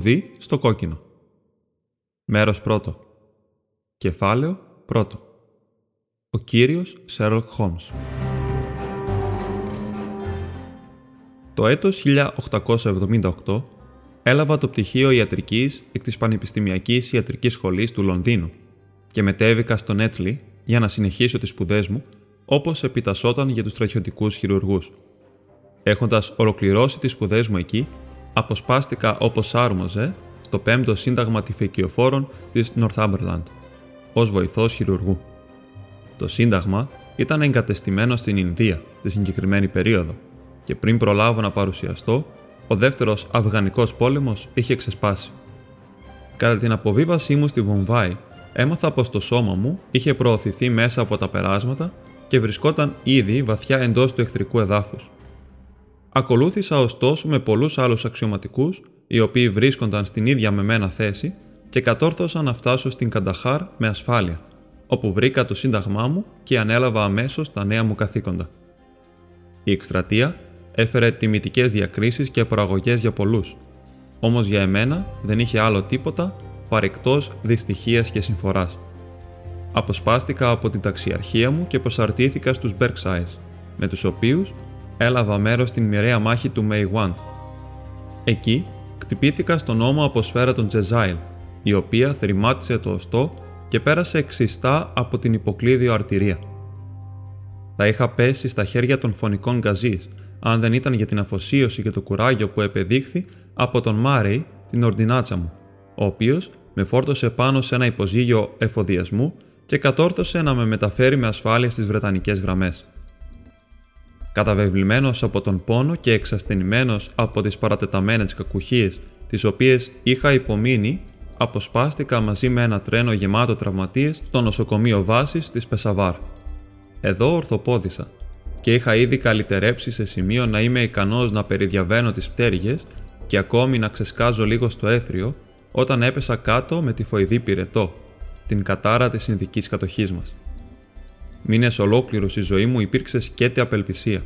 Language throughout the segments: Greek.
Σπουδή στο κόκκινο. Μέρος πρώτο. Κεφάλαιο πρώτο. Ο κύριος Σέρλοκ Χόμς. Το έτος 1878 έλαβα το πτυχίο ιατρικής εκ της Πανεπιστημιακής Ιατρικής Σχολής του Λονδίνου και μετέβηκα στο Νέτλι για να συνεχίσω τις σπουδές μου όπως επιτασσόταν για τους στρατιωτικούς χειρουργούς. Έχοντας ολοκληρώσει τις σπουδές μου εκεί, αποσπάστηκα όπως άρμοζε στο 5ο Σύνταγμα Τυφεκιοφόρων της Northumberland ως βοηθός χειρουργού. Το Σύνταγμα ήταν εγκατεστημένο στην Ινδία τη συγκεκριμένη περίοδο και πριν προλάβω να παρουσιαστώ, ο δεύτερος Αφγανικός πόλεμος είχε ξεσπάσει. Κατά την αποβίβασή μου στη Βομβάη, έμαθα πως το σώμα μου είχε προωθηθεί μέσα από τα περάσματα και βρισκόταν ήδη βαθιά εντός του εχθρικού εδάφους. Ακολούθησα ωστόσο με πολλούς άλλους αξιωματικούς, οι οποίοι βρίσκονταν στην ίδια με μένα θέση και κατόρθωσα να φτάσω στην Κανταχάρ με ασφάλεια, όπου βρήκα το σύνταγμά μου και ανέλαβα αμέσως τα νέα μου καθήκοντα. Η εκστρατεία έφερε τιμητικές διακρίσεις και προαγωγές για πολλούς, όμως για εμένα δεν είχε άλλο τίποτα παρεκτός δυστυχίας και συμφοράς. Αποσπάστηκα από την ταξιαρχία μου και προσαρτήθηκα στους Berkshires, με τους οποίους έλαβα μέρος στην μοιραία μάχη του Μέι Εκεί χτυπήθηκα στον ώμο από σφαίρα των Τζεζάιλ, η οποία θρημάτισε το οστό και πέρασε εξιστά από την υποκλείδιο αρτηρία. Θα είχα πέσει στα χέρια των φωνικών γκαζής, αν δεν ήταν για την αφοσίωση και το κουράγιο που επεδείχθη από τον Μάρεϊ, την ορδινάτσα μου, ο οποίος με φόρτωσε πάνω σε ένα υποζύγιο εφοδιασμού και κατόρθωσε να με μεταφέρει με ασφάλεια στις Βρετανικές γραμμές. Καταβεβλημένος από τον πόνο και εξασθενημένος από τις παρατεταμένες κακουχίες τις οποίες είχα υπομείνει, αποσπάστηκα μαζί με ένα τρένο γεμάτο τραυματίες στο νοσοκομείο βάσης της Πεσαβάρ. Εδώ ορθοπόδησα και είχα ήδη καλυτερέψει σε σημείο να είμαι ικανός να περιδιαβαίνω τις πτέρυγες και ακόμη να ξεσκάζω λίγο στο έθριο όταν έπεσα κάτω με τη φοηδή πυρετό, την κατάρα της συνδικής κατοχής μας. Μήνες ολόκληρου η ζωή μου υπήρξε σκέτη απελπισία,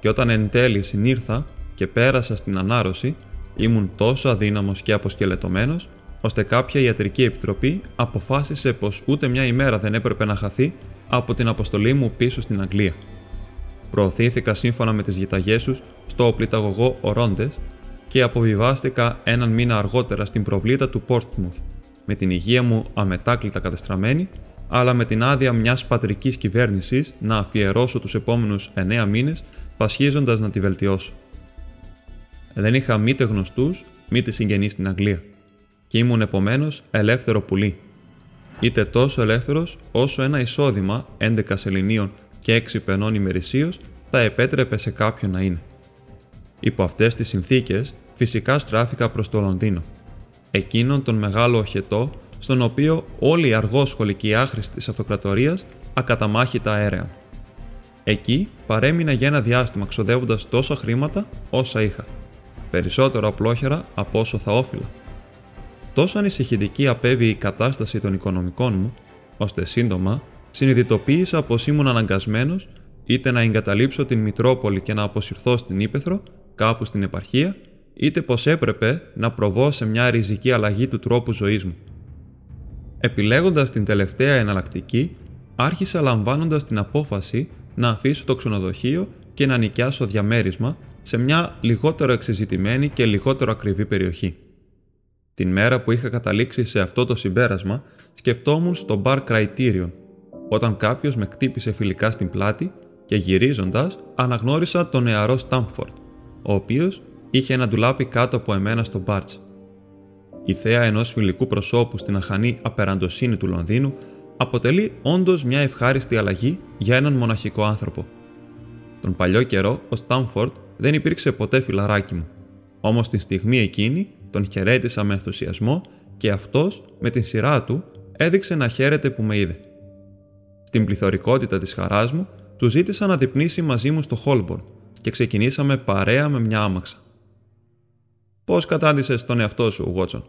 και όταν εν τέλει συνήρθα και πέρασα στην ανάρρωση, ήμουν τόσο αδύναμος και αποσκελετωμένος, ώστε κάποια ιατρική επιτροπή αποφάσισε πως ούτε μια ημέρα δεν έπρεπε να χαθεί από την αποστολή μου πίσω στην Αγγλία. Προωθήθηκα σύμφωνα με τις γηταγές τους στο οπλιταγωγό Ορόντες και αποβιβάστηκα έναν μήνα αργότερα στην προβλήτα του Πόρτμουθ, με την υγεία μου αμετάκλητα κατεστραμμένη αλλά με την άδεια μιας πατρικής κυβέρνησης να αφιερώσω τους επόμενους 9 μήνες πασχίζοντας να τη βελτιώσω. Δεν είχα μήτε γνωστούς, μήτε συγγενείς στην Αγγλία, και ήμουν επομένως ελεύθερο πουλί. Είτε τόσο ελεύθερος όσο ένα εισόδημα 11 σεληνίων και 6 πενών ημερησίως θα επέτρεπε σε κάποιον να είναι. Υπό αυτές τις συνθήκες, φυσικά στράφηκα προς το Λονδίνο. Εκείνον τον μεγάλο οχετό στον οποίο όλοι οι αργόσχολοι άχρηστοι της αυτοκρατορίας ακαταμάχητα αέρεαν. Εκεί παρέμεινα για ένα διάστημα ξοδεύοντας τόσα χρήματα όσα είχα, περισσότερο απλόχερα από όσο θα όφιλα. Τόσο ανησυχητική απέβη η κατάσταση των οικονομικών μου, ώστε σύντομα συνειδητοποίησα πως ήμουν αναγκασμένος είτε να εγκαταλείψω την Μητρόπολη και να αποσυρθώ στην Ήπεθρο, κάπου στην επαρχία, είτε πως έπρεπε να προβώ σε μια ριζική αλλαγή του τρόπου ζωής μου. Επιλέγοντας την τελευταία εναλλακτική, άρχισα λαμβάνοντας την απόφαση να αφήσω το ξενοδοχείο και να νοικιάσω διαμέρισμα σε μια λιγότερο εξεζητημένη και λιγότερο ακριβή περιοχή. Την μέρα που είχα καταλήξει σε αυτό το συμπέρασμα, σκεφτόμουν στο μπαρ Criterion, όταν κάποιος με κτύπησε φιλικά στην πλάτη και γυρίζοντας αναγνώρισα τον νεαρό Στάμφορντ, ο οποίος είχε ένα ντουλάπι κάτω από εμένα στο μπάρτς. Η θέα ενός φιλικού προσώπου στην αχανή απεραντοσύνη του Λονδίνου αποτελεί όντως μια ευχάριστη αλλαγή για έναν μοναχικό άνθρωπο. Τον παλιό καιρό, ο Στάμφορντ δεν υπήρξε ποτέ φιλαράκι μου. Όμως την στιγμή εκείνη τον χαιρέτησα με ενθουσιασμό και αυτός, με την σειρά του, έδειξε να χαίρεται που με είδε. Στην πληθωρικότητα της χαράς μου, του ζήτησα να διπνήσει μαζί μου στο Χόλμπορν και ξεκινήσαμε παρέα με μια άμαξα. Πώς κατάντησες τον εαυτό σου, Βότσον,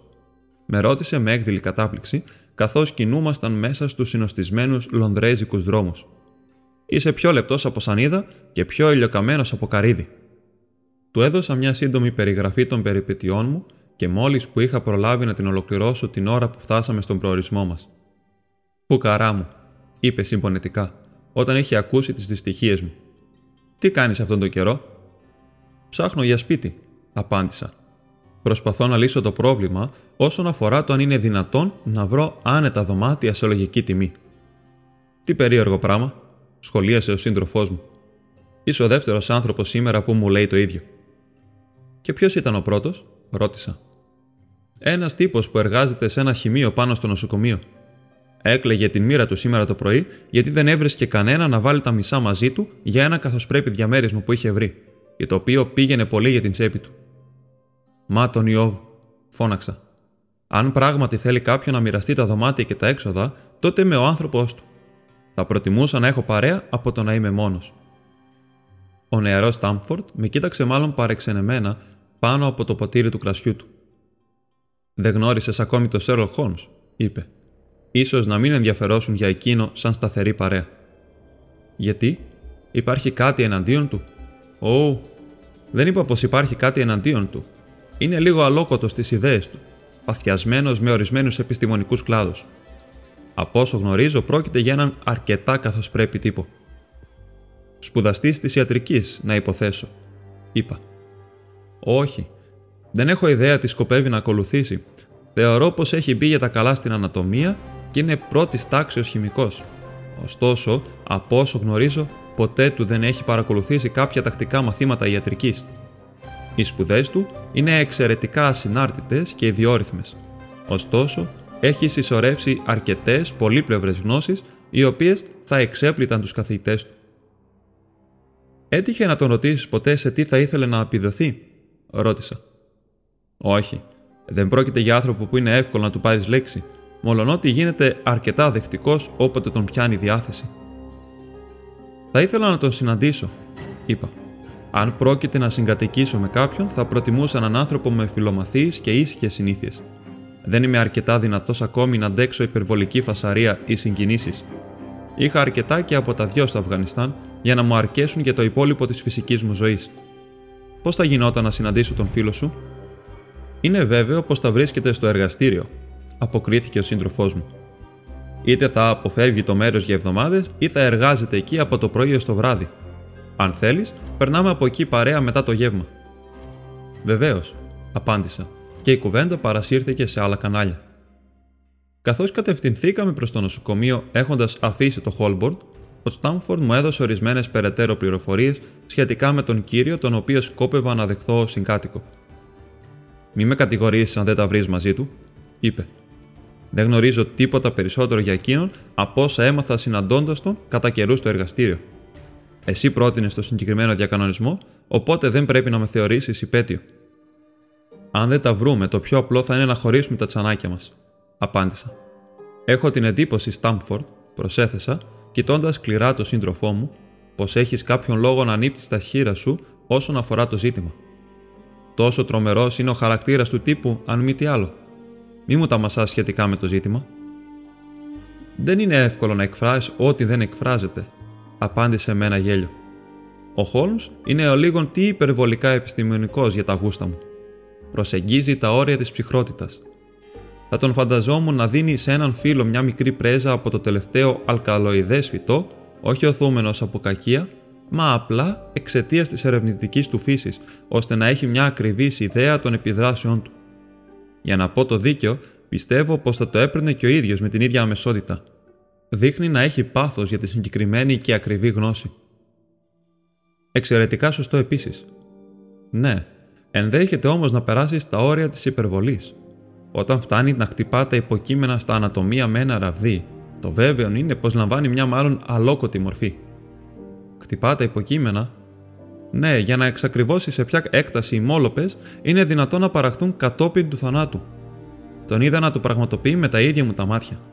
με ρώτησε με έκδηλη κατάπληξη, καθώς κινούμασταν μέσα στους συνοστισμένους λονδρέζικους δρόμους. Είσαι πιο λεπτός από σανίδα και πιο ηλιοκαμένος από καρύδι. Του έδωσα μια σύντομη περιγραφή των περιπετειών μου και μόλις που είχα προλάβει να την ολοκληρώσω την ώρα που φτάσαμε στον προορισμό μας. Που καρά μου, είπε συμπονετικά, όταν είχε ακούσει τις δυστυχίες μου. Τι κάνεις αυτόν τον καιρό, Ψάχνω για σπίτι, απάντησα. Προσπαθώ να λύσω το πρόβλημα όσον αφορά το αν είναι δυνατόν να βρω άνετα δωμάτια σε λογική τιμή. Τι περίεργο πράγμα, σχολίασε ο σύντροφός μου. Είσαι ο δεύτερος άνθρωπος σήμερα που μου λέει το ίδιο. Και ποιος ήταν ο πρώτος, ρώτησα. Ένας τύπος που εργάζεται σε ένα χημείο πάνω στο νοσοκομείο. Έκλεγε την μοίρα του σήμερα το πρωί γιατί δεν έβρισκε κανένα να βάλει τα μισά μαζί του για ένα καθώς πρέπει διαμέρισμα που είχε βρει, για το οποίο πήγαινε πολύ για την τσέπη του. Μα τον Ιώβ, φώναξα. Αν πράγματι θέλει κάποιον να μοιραστεί τα δωμάτια και τα έξοδα, τότε είμαι ο άνθρωπό του. Θα προτιμούσα να έχω παρέα από το να είμαι μόνος. Ο νεαρός Στάμφορντ με κοίταξε μάλλον παρεξενεμένα πάνω από το ποτήρι του κρασιού του. Δεν γνώρισες ακόμη το Σέρλοκ Χόλμ, είπε. σω να μην ενδιαφερόσουν για εκείνο σαν σταθερή παρέα. Γιατί, υπάρχει κάτι εναντίον του; Ω, δεν είπα πως υπάρχει κάτι εναντίον του. Είναι λίγο αλόκοτος στις ιδέες του, παθιασμένος με ορισμένους επιστημονικούς κλάδους. Από όσο γνωρίζω, πρόκειται για έναν αρκετά καθώ πρέπει τύπο. Σπουδαστής της ιατρικής, να υποθέσω, είπα. Όχι. Δεν έχω ιδέα τι σκοπεύει να ακολουθήσει. Θεωρώ πως έχει μπει για τα καλά στην ανατομία και είναι πρώτης τάξης ω χημικός. Ωστόσο, από όσο γνωρίζω, ποτέ του δεν έχει παρακολουθήσει κάποια τακτικά μαθήματα ιατρικής. Οι σπουδές του είναι εξαιρετικά ασυνάρτητες και ιδιόρυθμες. Ωστόσο, έχει συσσωρεύσει αρκετές πολύπλευρες γνώσεις, οι οποίες θα εξέπληταν τους καθηγητές του. Έτυχε να τον ρωτήσεις ποτέ σε τι θα ήθελε να επιδοθεί, ρώτησα. Όχι. Δεν πρόκειται για άνθρωπο που είναι εύκολο να του πάρεις λέξη, μολονότι γίνεται αρκετά δεκτικό όποτε τον πιάνει διάθεση. Θα ήθελα να τον συναντήσω, είπα. Αν πρόκειται να συγκατοικήσω με κάποιον, θα προτιμούσα έναν άνθρωπο με φιλομαθείς και ήσυχες συνήθειες. Δεν είμαι αρκετά δυνατός ακόμη να αντέξω υπερβολική φασαρία ή συγκινήσεις. Είχα αρκετά και από τα δυο στο Αφγανιστάν για να μου αρκέσουν για το υπόλοιπο της φυσικής μου ζωής. Πώς θα γινόταν να συναντήσω τον φίλο σου, Είναι βέβαιο πως θα βρίσκεται στο εργαστήριο, αποκρίθηκε ο σύντροφός μου. Είτε θα αποφεύγει το μέρος για εβδομάδες ή θα εργάζεται εκεί από το πρωί έως το βράδυ. Αν θέλεις, περνάμε από εκεί παρέα μετά το γεύμα. Βεβαίως, απάντησα, και η κουβέντα παρασύρθηκε σε άλλα κανάλια. Καθώς κατευθυνθήκαμε προς το νοσοκομείο έχοντας αφήσει το Χόλμπορντ, ο Στάμφορντ μου έδωσε ορισμένες περαιτέρω πληροφορίες σχετικά με τον κύριο τον οποίο σκόπευα να δεχθώ ως συγκάτοικο. Μη με κατηγορήσεις αν δεν τα βρεις μαζί του, είπε. Δεν γνωρίζω τίποτα περισσότερο για εκείνον από όσα έμαθα συναντώντας τον κατά καιρούς στο εργαστήριο. Εσύ πρότεινες το συγκεκριμένο διακανονισμό, οπότε δεν πρέπει να με θεωρήσεις υπέτειο. Αν δεν τα βρούμε, το πιο απλό θα είναι να χωρίσουμε τα τσανάκια μας, απάντησα. Έχω την εντύπωση, Στάμφορντ, προσέθεσα, κοιτώντας σκληρά τον σύντροφό μου, πως έχεις κάποιον λόγο να ανήπτει τα χείρα σου όσον αφορά το ζήτημα. Τόσο τρομερός είναι ο χαρακτήρας του τύπου, αν μη τι άλλο. Μη μου τα μασάς σχετικά με το ζήτημα. Δεν είναι εύκολο να εκφράσει ό,τι δεν εκφράζεται, απάντησε με ένα γέλιο. Ο Χόλμς είναι ο λίγον τι υπερβολικά επιστημονικός για τα γούστα μου. Προσεγγίζει τα όρια της ψυχρότητας. Θα τον φανταζόμουν να δίνει σε έναν φίλο μια μικρή πρέζα από το τελευταίο αλκαλοειδές φυτό, όχι οθούμενος από κακία, μα απλά εξαιτίας της ερευνητικής του φύσης, ώστε να έχει μια ακριβή ιδέα των επιδράσεών του. Για να πω το δίκαιο, πιστεύω πως θα το έπαιρνε και ο ίδιος με την ίδια αμεσότητα δείχνει να έχει πάθος για τη συγκεκριμένη και ακριβή γνώση. Εξαιρετικά σωστό επίσης. Ναι, ενδέχεται όμως να περάσει στα όρια της υπερβολής. Όταν φτάνει να χτυπά τα υποκείμενα στα ανατομία με ένα ραβδί, το βέβαιο είναι πως λαμβάνει μια μάλλον αλόκοτη μορφή. Χτυπά τα υποκείμενα; Ναι, για να εξακριβώσει σε ποια έκταση οι μόλοπες είναι δυνατόν να παραχθούν κατόπιν του θανάτου. Τον είδα να το πραγματοποιεί με τα ίδια μου τα μάτια.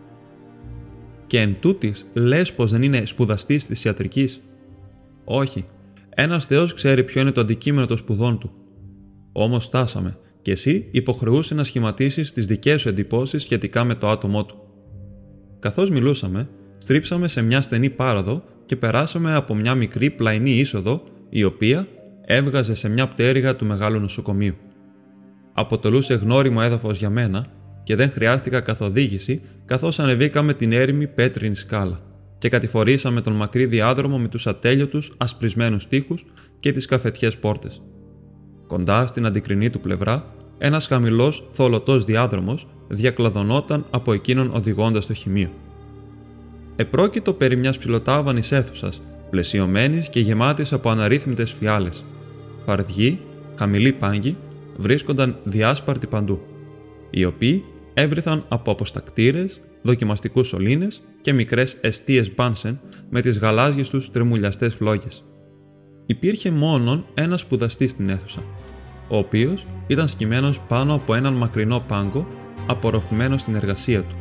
Και εν τούτης, λες πως δεν είναι σπουδαστής της ιατρικής; Όχι. Ένας Θεός ξέρει ποιο είναι το αντικείμενο των σπουδών του. Όμως φτάσαμε και εσύ υποχρεούσε να σχηματίσεις τις δικές σου εντυπώσεις σχετικά με το άτομό του. Καθώς μιλούσαμε, στρίψαμε σε μια στενή πάροδο και περάσαμε από μια μικρή πλαϊνή είσοδο, η οποία έβγαζε σε μια πτέρυγα του μεγάλου νοσοκομείου. Αποτελούσε γνώριμο έδαφος για μένα και δεν χρειάστηκα καθοδήγηση καθώς ανεβήκαμε την έρημη πέτρινη σκάλα και κατηφορήσαμε τον μακρύ διάδρομο με τους ατέλειωτους ασπρισμένους τοίχους και τις καφετιές πόρτες. Κοντά στην αντικρινή του πλευρά, ένας χαμηλός θολωτός διάδρομος διακλαδωνόταν από εκείνον οδηγώντας το χημείο. Επρόκειτο περί μιας ψηλοτάβανης αίθουσας, πλαισιωμένης και γεμάτης από αναρρύθμιτες φιάλες. Παρδιοί, χαμηλοί πάγκοι, βρίσκονταν διάσπαρτοι παντού, οι οποίοι έβριθαν από αποστακτήρες, δοκιμαστικούς σωλήνες και μικρές εστίες μπάνσεν με τις γαλάζιες τους τρεμουλιαστές φλόγες. Υπήρχε μόνον ένας σπουδαστής στην αίθουσα, ο οποίος ήταν σκυμμένος πάνω από έναν μακρινό πάγκο, απορροφημένο στην εργασία του.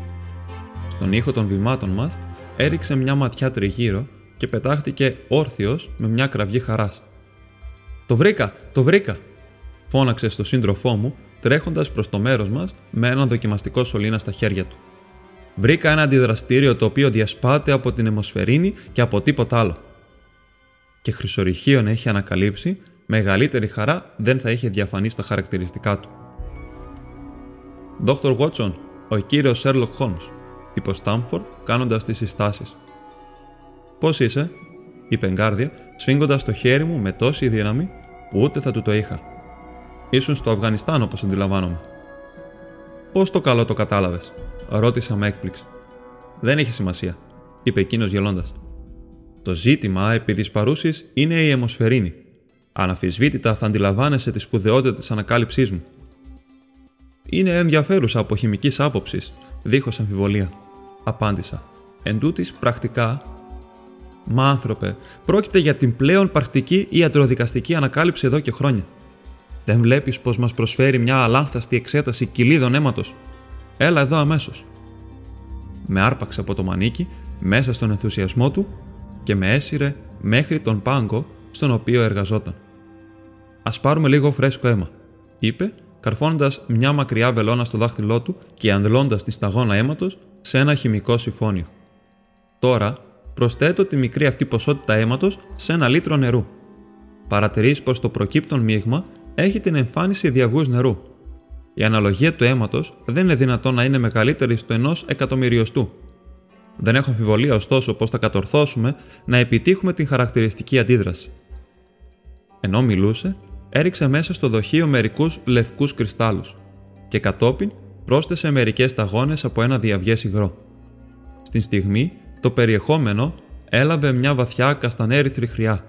Στον ήχο των βημάτων μας έριξε μια ματιά τριγύρω και πετάχτηκε όρθιος με μια κραυγή χαράς. Το βρήκα! Το βρήκα! φώναξε στο σύντροφό μου, τρέχοντας προς το μέρος μας με έναν δοκιμαστικό σωλήνα στα χέρια του. Βρήκα ένα αντιδραστήριο το οποίο διασπάται από την αιμοσφαιρίνη και από τίποτα άλλο. Και χρυσορυχείων έχει ανακαλύψει μεγαλύτερη χαρά δεν θα είχε διαφανεί στα χαρακτηριστικά του. Δόκτωρ Βότσον, ο κύριος Σέρλοκ Χόλμς, είπε ο Στάμφορντ κάνοντας τις συστάσεις. Πώς είσαι, είπε εγκάρδια, σφίγγοντας το χέρι μου με τόση δύναμη που ούτε θα του το είχα. Ήσουν στο Αφγανιστάν, όπως αντιλαμβάνομαι. Πώς το καλό το κατάλαβες, ρώτησα με έκπληξη. Δεν έχει σημασία, είπε εκείνος γελώντας. Το ζήτημα επί της παρούσης είναι η αιμοσφαιρίνη, Αναφυσβήτητα θα αντιλαμβάνεσαι τη σπουδαιότητα της ανακάλυψής μου. Είναι ενδιαφέρουσα από χημικής άποψης, δίχως αμφιβολία. Απάντησα. Εν τούτης, πρακτικά. Μα άνθρωπε, πρόκειται για την πλέον πρακτική ιατροδικαστική ανακάλυψη εδώ και χρόνια. Δεν βλέπεις πως μας προσφέρει μια αλάνθαστη εξέταση κοιλίδων αίματος; Έλα εδώ αμέσως. Με άρπαξε από το μανίκι μέσα στον ενθουσιασμό του και με έσυρε μέχρι τον πάγκο στον οποίο εργαζόταν. Α πάρουμε λίγο φρέσκο αίμα, είπε, καρφώνοντας μια μακριά βελόνα στο δάχτυλό του και αντλώντα τη σταγόνα αίματος σε ένα χημικό συμφώνιο. Τώρα προσθέτω τη μικρή αυτή ποσότητα αίματος σε ένα λίτρο νερού. Παρατηρείς πως το προκύπτον μείγμα έχει την εμφάνιση διαβού νερού. Η αναλογία του αίματος δεν είναι δυνατόν να είναι μεγαλύτερη στο ενός εκατομμυριωστού. Δεν έχω αμφιβολία ωστόσο πω θα κατορθώσουμε να επιτύχουμε την χαρακτηριστική αντίδραση. Ενώ μιλούσε, έριξε μέσα στο δοχείο μερικούς λευκούς κρυστάλλους και κατόπιν πρόσθεσε μερικές σταγόνες από ένα διαυγέ υγρό. Στην στιγμή, το περιεχόμενο έλαβε μια βαθιά καστανέριθρη χρειά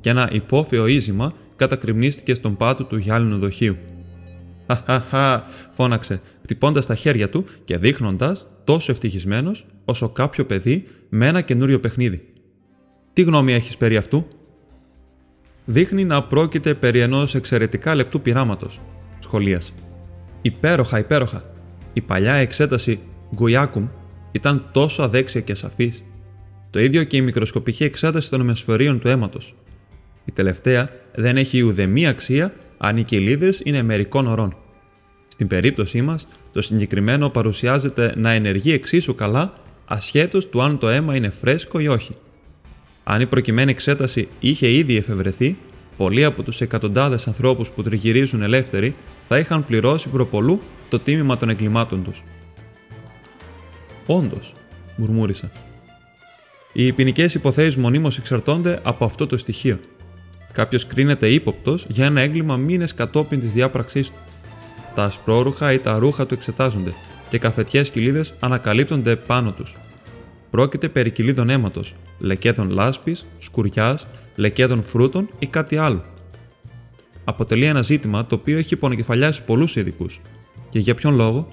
και ένα υπόφαιο ίζημα κατακριμνίστηκε στον πάτο του γυάλινου δοχείου. Χαχαχα, φώναξε, χτυπώντας τα χέρια του και δείχνοντας τόσο ευτυχισμένος όσο κάποιο παιδί με ένα καινούριο παιχνίδι. Τι γνώμη έχεις περί αυτού, δείχνει να πρόκειται περί ενός εξαιρετικά λεπτού πειράματος, σχολίασε. Υπέροχα, υπέροχα. Η παλιά εξέταση Γκουιάκουμ ήταν τόσο αδέξια και σαφής. Το ίδιο και η μικροσκοπική εξέταση των αιμοσφαιρίων του αίματος. Η τελευταία δεν έχει ουδέμια αξία αν οι κοιλίδε είναι μερικών ωρών. Στην περίπτωσή μας, το συγκεκριμένο παρουσιάζεται να ενεργεί εξίσου καλά ασχέτως του αν το αίμα είναι φρέσκο ή όχι. Αν η προκειμένη εξέταση είχε ήδη εφευρεθεί, πολλοί από τους εκατοντάδες ανθρώπους που τριγυρίζουν ελεύθεροι θα είχαν πληρώσει προπολού το τίμημα των εγκλημάτων τους. Όντως, μουρμούρισα. Οι ποινικές υποθέσεις μονίμως εξαρτώνται από αυτό το στοιχείο. Κάποιος κρίνεται ύποπτος για ένα έγκλημα μήνες κατόπιν της διάπραξής του. Τα ασπρόρουχα ή τα ρούχα του εξετάζονται και καφετιές κοιλίδες ανακαλύπτονται πάνω τους. Πρόκειται περί κοιλίδων αίματος, λεκέτων λάσπης, σκουριάς, λεκέτων φρούτων ή κάτι άλλο. Αποτελεί ένα ζήτημα το οποίο έχει υπονοκεφαλιάσει πολλούς ειδικούς. Και για ποιον λόγο,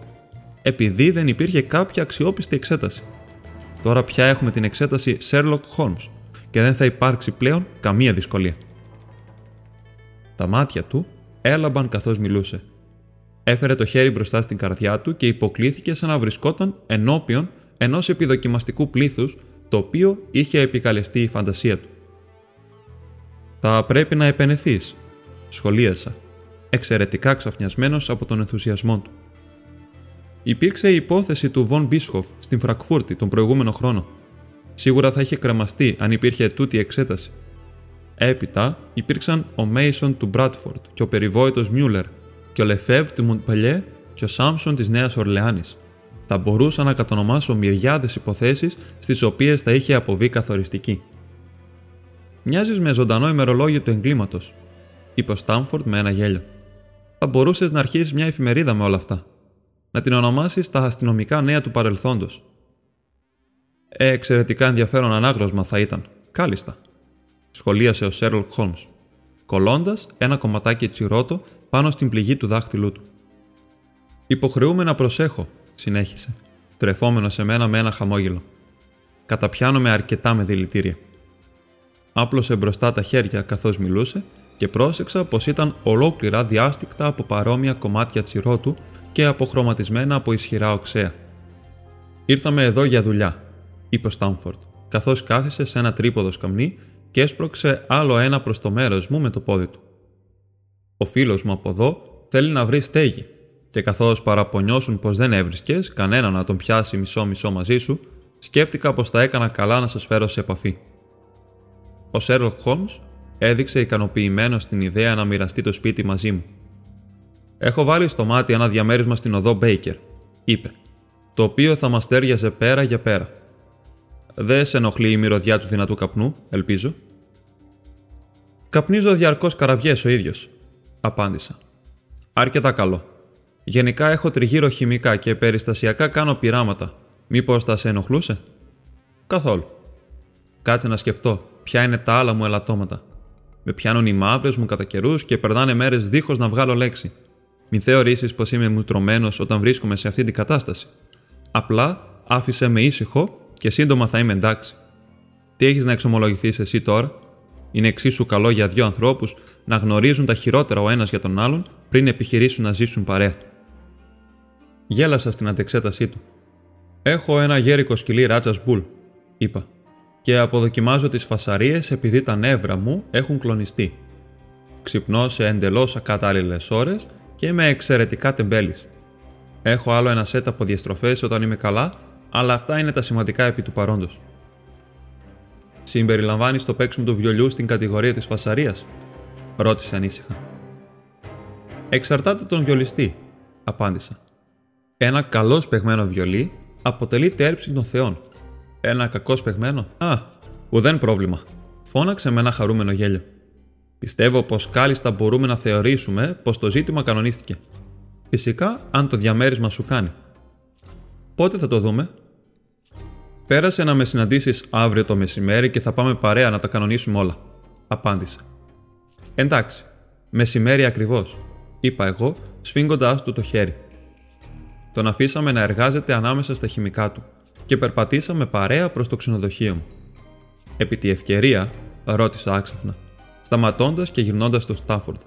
επειδή δεν υπήρχε κάποια αξιόπιστη εξέταση. Τώρα πια έχουμε την εξέταση Sherlock Holmes και δεν θα υπάρξει πλέον καμία δυσκολία. Τα μάτια του έλαμπαν καθώς μιλούσε. Έφερε το χέρι μπροστά στην καρδιά του και υποκλήθηκε σαν να βρισκόταν ενώπιον ενός επιδοκιμαστικού πλήθους το οποίο είχε επικαλεστεί η φαντασία του. «Θα πρέπει να επενεθείς», σχολίασα, εξαιρετικά ξαφνιασμένος από τον ενθουσιασμό του. Υπήρξε η υπόθεση του Βον Μπίσχοφ στην Φρακφούρτη τον προηγούμενο χρόνο. Σίγουρα θα είχε κρεμαστεί αν υπήρχε τούτη εξέταση. Έπειτα υπήρξαν ο Μέισον του Μπράτφορντ και ο περιβόητος Μιούλερ και ο Λεφεύ του Μοντπελιέ και ο Σάμψον της Νέας Ορλεάνης. Θα μπορούσα να κατονομάσω μυριάδες υποθέσεις στις οποίες θα είχε αποβεί καθοριστική. Μοιάζεις με ζωντανό ημερολόγιο του εγκλήματος, είπε ο Στάμφορντ με ένα γέλιο. Θα μπορούσες να αρχίσεις μια εφημερίδα με όλα αυτά. Να την ονομάσεις τα αστυνομικά νέα του παρελθόντος. Ε, εξαιρετικά ενδιαφέρον ανάγνωσμα θα ήταν. Κάλιστα. Σχολίασε ο Σέρλοκ Χόλμ, κολλώντας ένα κομματάκι τσιρότο πάνω στην πληγή του δάχτυλού του. Υποχρεούμε να προσέχω, συνέχισε, τρεφόμενος σε μένα με ένα χαμόγελο. Καταπιάνομαι αρκετά με δηλητήρια. Άπλωσε μπροστά τα χέρια καθώς μιλούσε και πρόσεξα πως ήταν ολόκληρα διάστηκτα από παρόμοια κομμάτια τσιρότου και αποχρωματισμένα από ισχυρά οξέα. Ήρθαμε εδώ για δουλειά, είπε ο Στάμφορντ, καθώς κάθισε σε ένα τρίποδο σκαμνί και έσπρωξε άλλο ένα προς το μέρος μου με το πόδι του. Ο φίλος μου από εδώ θέλει να βρει στέγη, και καθώς παραπονιώσουν πως δεν έβρισκες κανένα να τον πιάσει μισό-μισό μαζί σου, σκέφτηκα πως θα έκανα καλά να σας φέρω σε επαφή. Ο Σέρλοκ Χόλμ έδειξε ικανοποιημένος στην ιδέα να μοιραστεί το σπίτι μαζί μου. Έχω βάλει στο μάτι ένα διαμέρισμα στην οδό Μπέικερ, είπε, το οποίο θα μας τέριαζε πέρα για πέρα. Δεν σε ενοχλεί η μυρωδιά του δυνατού καπνού, ελπίζω. Καπνίζω διαρκώς καραβιές ο ίδιος, απάντησα. Αρκετά καλό. Γενικά έχω τριγύρω χημικά και περιστασιακά κάνω πειράματα. Μήπως θα σε ενοχλούσε; Καθόλου. Κάτσε να σκεφτώ ποια είναι τα άλλα μου ελαττώματα. Με πιάνουν οι μαύρες μου κατά καιρούς και περνάνε μέρες δίχως να βγάλω λέξη. Μην θεωρήσεις πως είμαι μουτρωμένος όταν βρίσκομαι σε αυτή την κατάσταση. Απλά άφησε με ήσυχο και σύντομα θα είμαι εντάξει. Τι έχεις να εξομολογηθείς εσύ τώρα, είναι εξίσου καλό για δύο ανθρώπους να γνωρίζουν τα χειρότερα ο ένας για τον άλλον πριν επιχειρήσουν να ζήσουν παρέα. Γέλασα στην αντεξέτασή του. Έχω ένα γέρικο σκυλί ράτσα μπουλ, είπα, και αποδοκιμάζω τις φασαρίες επειδή τα νεύρα μου έχουν κλονιστεί. Ξυπνώ σε εντελώς ακατάλληλες ώρες και είμαι εξαιρετικά τεμπέλης. Έχω άλλο ένα σετ από διαστροφές όταν είμαι καλά, αλλά αυτά είναι τα σημαντικά επί του παρόντος. Συμπεριλαμβάνεις το παίξιμο του βιολιού στην κατηγορία της φασαρίας, ρώτησε ανήσυχα. Εξαρτάται τον βιολιστή, απάντησα. Ένα καλό σπεγμένο βιολί αποτελεί τέρψη των θεών. Ένα κακό σπεγμένο, α, ουδέν πρόβλημα. Φώναξε με ένα χαρούμενο γέλιο. Πιστεύω πως κάλλιστα μπορούμε να θεωρήσουμε πως το ζήτημα κανονίστηκε. Φυσικά, αν το διαμέρισμα σου κάνει. Πότε θα το δούμε, Πέρασε να με συναντήσεις αύριο το μεσημέρι και θα πάμε παρέα να τα κανονίσουμε όλα. Απάντησα. Εντάξει, μεσημέρι ακριβώς, είπα εγώ, σφίγγοντά του το χέρι. Τον αφήσαμε να εργάζεται ανάμεσα στα χημικά του και περπατήσαμε παρέα προς το ξενοδοχείο μου. Επί τη ευκαιρία, ρώτησα άξαφνα, σταματώντας και γυρνώντας στο Στάφορντ.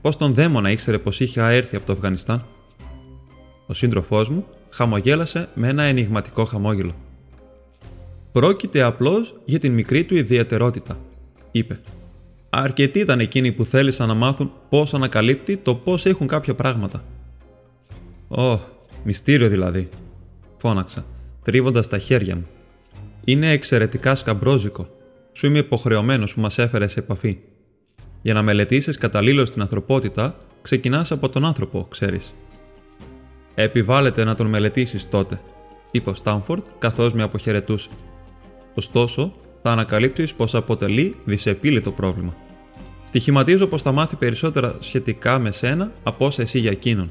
Πώς τον δαίμονα ήξερε πως είχα έρθει από το Αφγανιστάν. Ο σύντροφός μου χαμογέλασε με ένα ενηγματικό χαμόγελο. Πρόκειται απλώς για την μικρή του ιδιαιτερότητα, είπε. Αρκετοί ήταν εκείνοι που θέλησαν να μάθουν πώς ανακαλύπτει το πώς έχουν κάποια πράγματα. Ω, μυστήριο δηλαδή, φώναξα, τρίβοντας τα χέρια μου. Είναι εξαιρετικά σκαμπρόζικο. Σου είμαι υποχρεωμένος που μας έφερες σε επαφή. Για να μελετήσεις καταλήλως την ανθρωπότητα, ξεκινάς από τον άνθρωπο, ξέρεις. Επιβάλλεται να τον μελετήσεις τότε, είπε ο Στάμφορντ καθώς με αποχαιρετούσε. Ωστόσο, θα ανακαλύψει πως αποτελεί δυσεπίλητο πρόβλημα. Στοιχηματίζω πως θα μάθει περισσότερα σχετικά με σένα από όσα εσύ για εκείνον.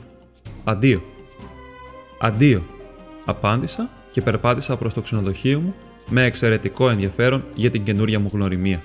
Αντίο. Αντίο, απάντησα και περπάτησα προς το ξενοδοχείο μου με εξαιρετικό ενδιαφέρον για την καινούρια μου γνωριμία.